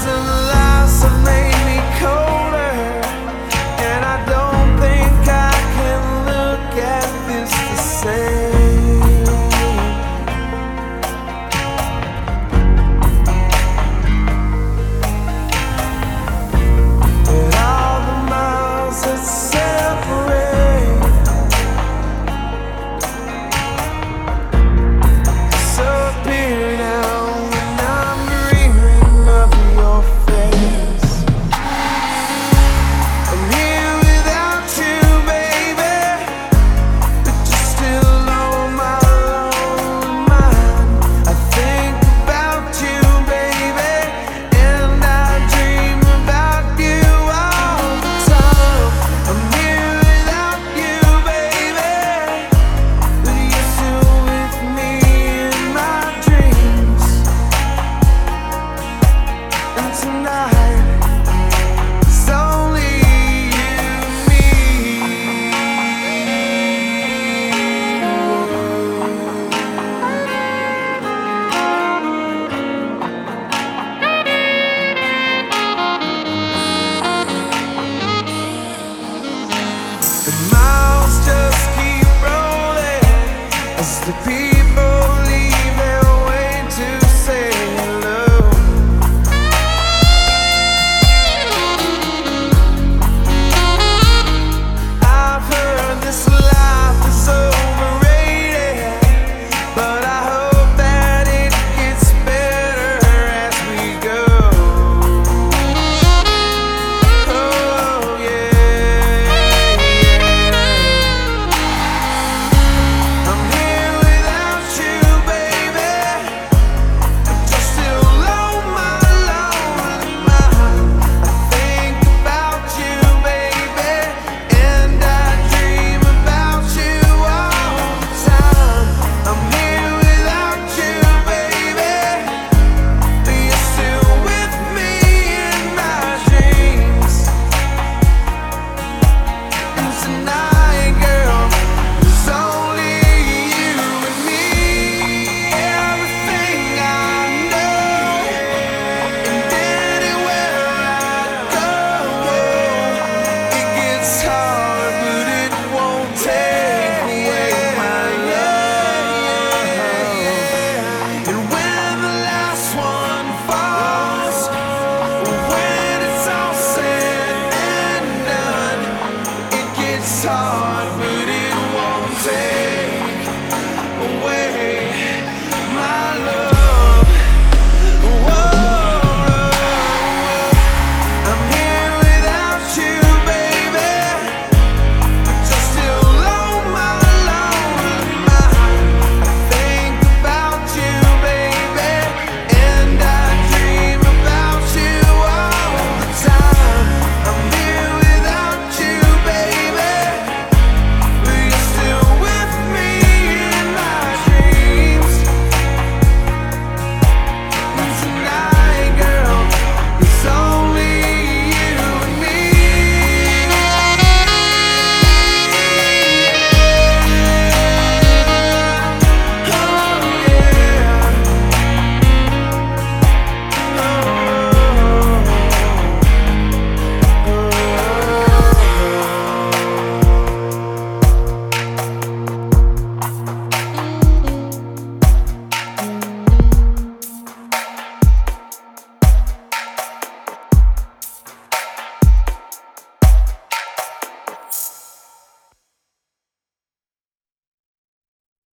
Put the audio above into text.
thousand lives of me. to